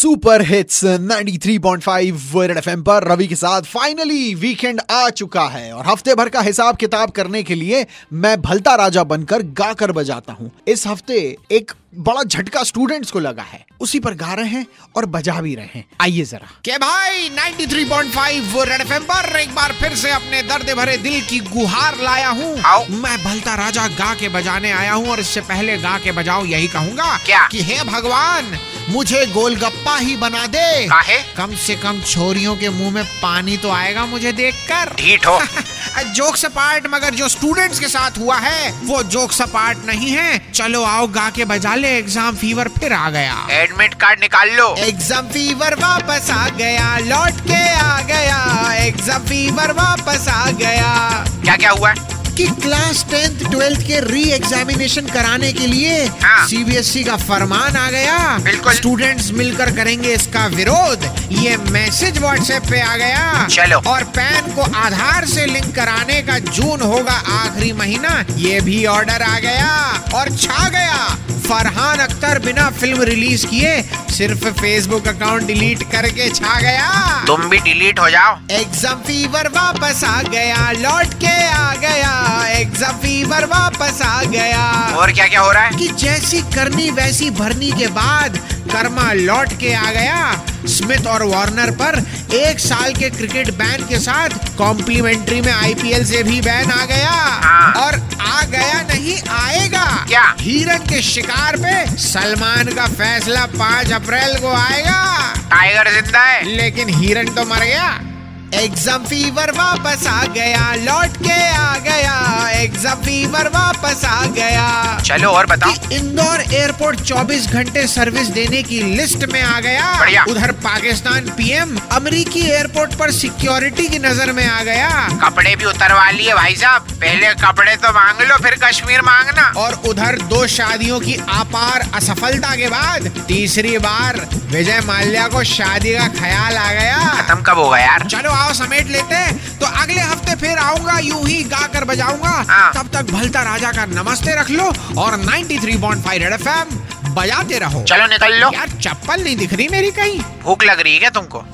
Super hits 93.5 red FM पर रवि के साथ फाइनली वीकेंड आ चुका है। और हफ़्ते भर का हिसाब किताब करने के लिए मैं भलता राजा बनकर गाकर बजाता हूँ। इस हफ़्ते एक बड़ा झटका स्टूडेंट्स को लगा है। उसी पर गा रहे हैं और बजा भी रहे हैं। आइए जरा। के भाई 93.5 रेड एफएम पर एक बार फिर से अपने दर्द भरे दिल की गुहार लाया हूँ। मैं भलता राजा गा के बजाने आया हूँ और इससे पहले गा के बजाओ यही कहूँगा क्या? कि हे भगवान मुझे गोलगप्पा ही बना दे। काहे? कम से कम छोरियों के मुँह में पानी तो आएगा मुझे देखकर। ढीठ हो अपार्ट मगर जो स्टूडेंट्स के साथ हुआ है वो जोक्स पार्ट नहीं है। चलो आओ गा के बजा ले एग्ज़ाम फीवर फिर आ गया। एडमिट कार्ड निकाल लो। एग्ज़ाम फीवर वापस आ गया लौट के आ गया। एग्ज़ाम फीवर वापस आ गया। क्या क्या हुआ? कि क्लास टेंथ ट्वेल्थ के री एग्जामिनेशन कराने के लिए हाँ। सीबीएसई का फरमान आ गया। स्टूडेंट्स मिलकर करेंगे इसका विरोध। ये मैसेज व्हाट्सएप पे आ गया। चलो। और पैन को आधार से लिंक कराने का जून होगा आखिरी महीना। ये भी ऑर्डर आ गया। और छा गया। फरहान अख्तर बिना फ़िल्म रिलीज़ किए सिर्फ़ फेसबुक अकाउंट डिलीट करके छा गया। तुम भी डिलीट हो जाओ। एग्ज़ाम फीवर वापस आ गया। लौट के एग्ज़ाम फीवर वापस आ गया। और क्या क्या हो रहा है? कि जैसी करनी वैसी भरनी के बाद कर्मा लौट के आ गया। स्मिथ और वार्नर पर एक साल के क्रिकेट बैन के साथ कॉम्प्लीमेंट्री में आईपीएल से भी बैन आ गया। हाँ। और आ गया नहीं आएगा। क्या? हिरन के शिकार पे सलमान का फैसला पाँच अप्रैल को आएगा। टाइगर ज़िंदा है। लेकिन हिरन तो मर गया। एग्ज़ाम फीवर वापस आ गया लौट के आ गया। एग्ज़ाम फीवर वापस आ गया। चलो और बताओ। इंदौर एयरपोर्ट 24 घंटे सर्विस देने की लिस्ट में आ गया। उधर पाकिस्तान पीएम अमेरिकी एयरपोर्ट पर सिक्योरिटी की नज़र में आ गया। कपड़े भी उतरवा लिए भाई साहब। पहले कपड़े तो मांग लो फिर कश्मीर मांगना। और उधर दो शादियों की अपार असफलता के बाद तीसरी बार विजय माल्या को शादी का ख्याल आ गया। खत्म कब होगा यार? चलो आओ समेट लेते हैं। तो अगले हफ़्ते फिर आऊँगा यू ही गा कर बजाऊँगा। हाँ। तब तक भलता राजा का नमस्ते रख लो और 93.5 रेड एफएम बजाते रहो। चलो निकल लो। यार चप्पल नहीं दिख रही मेरी कहीं। भूख लग रही है क्या तुमको?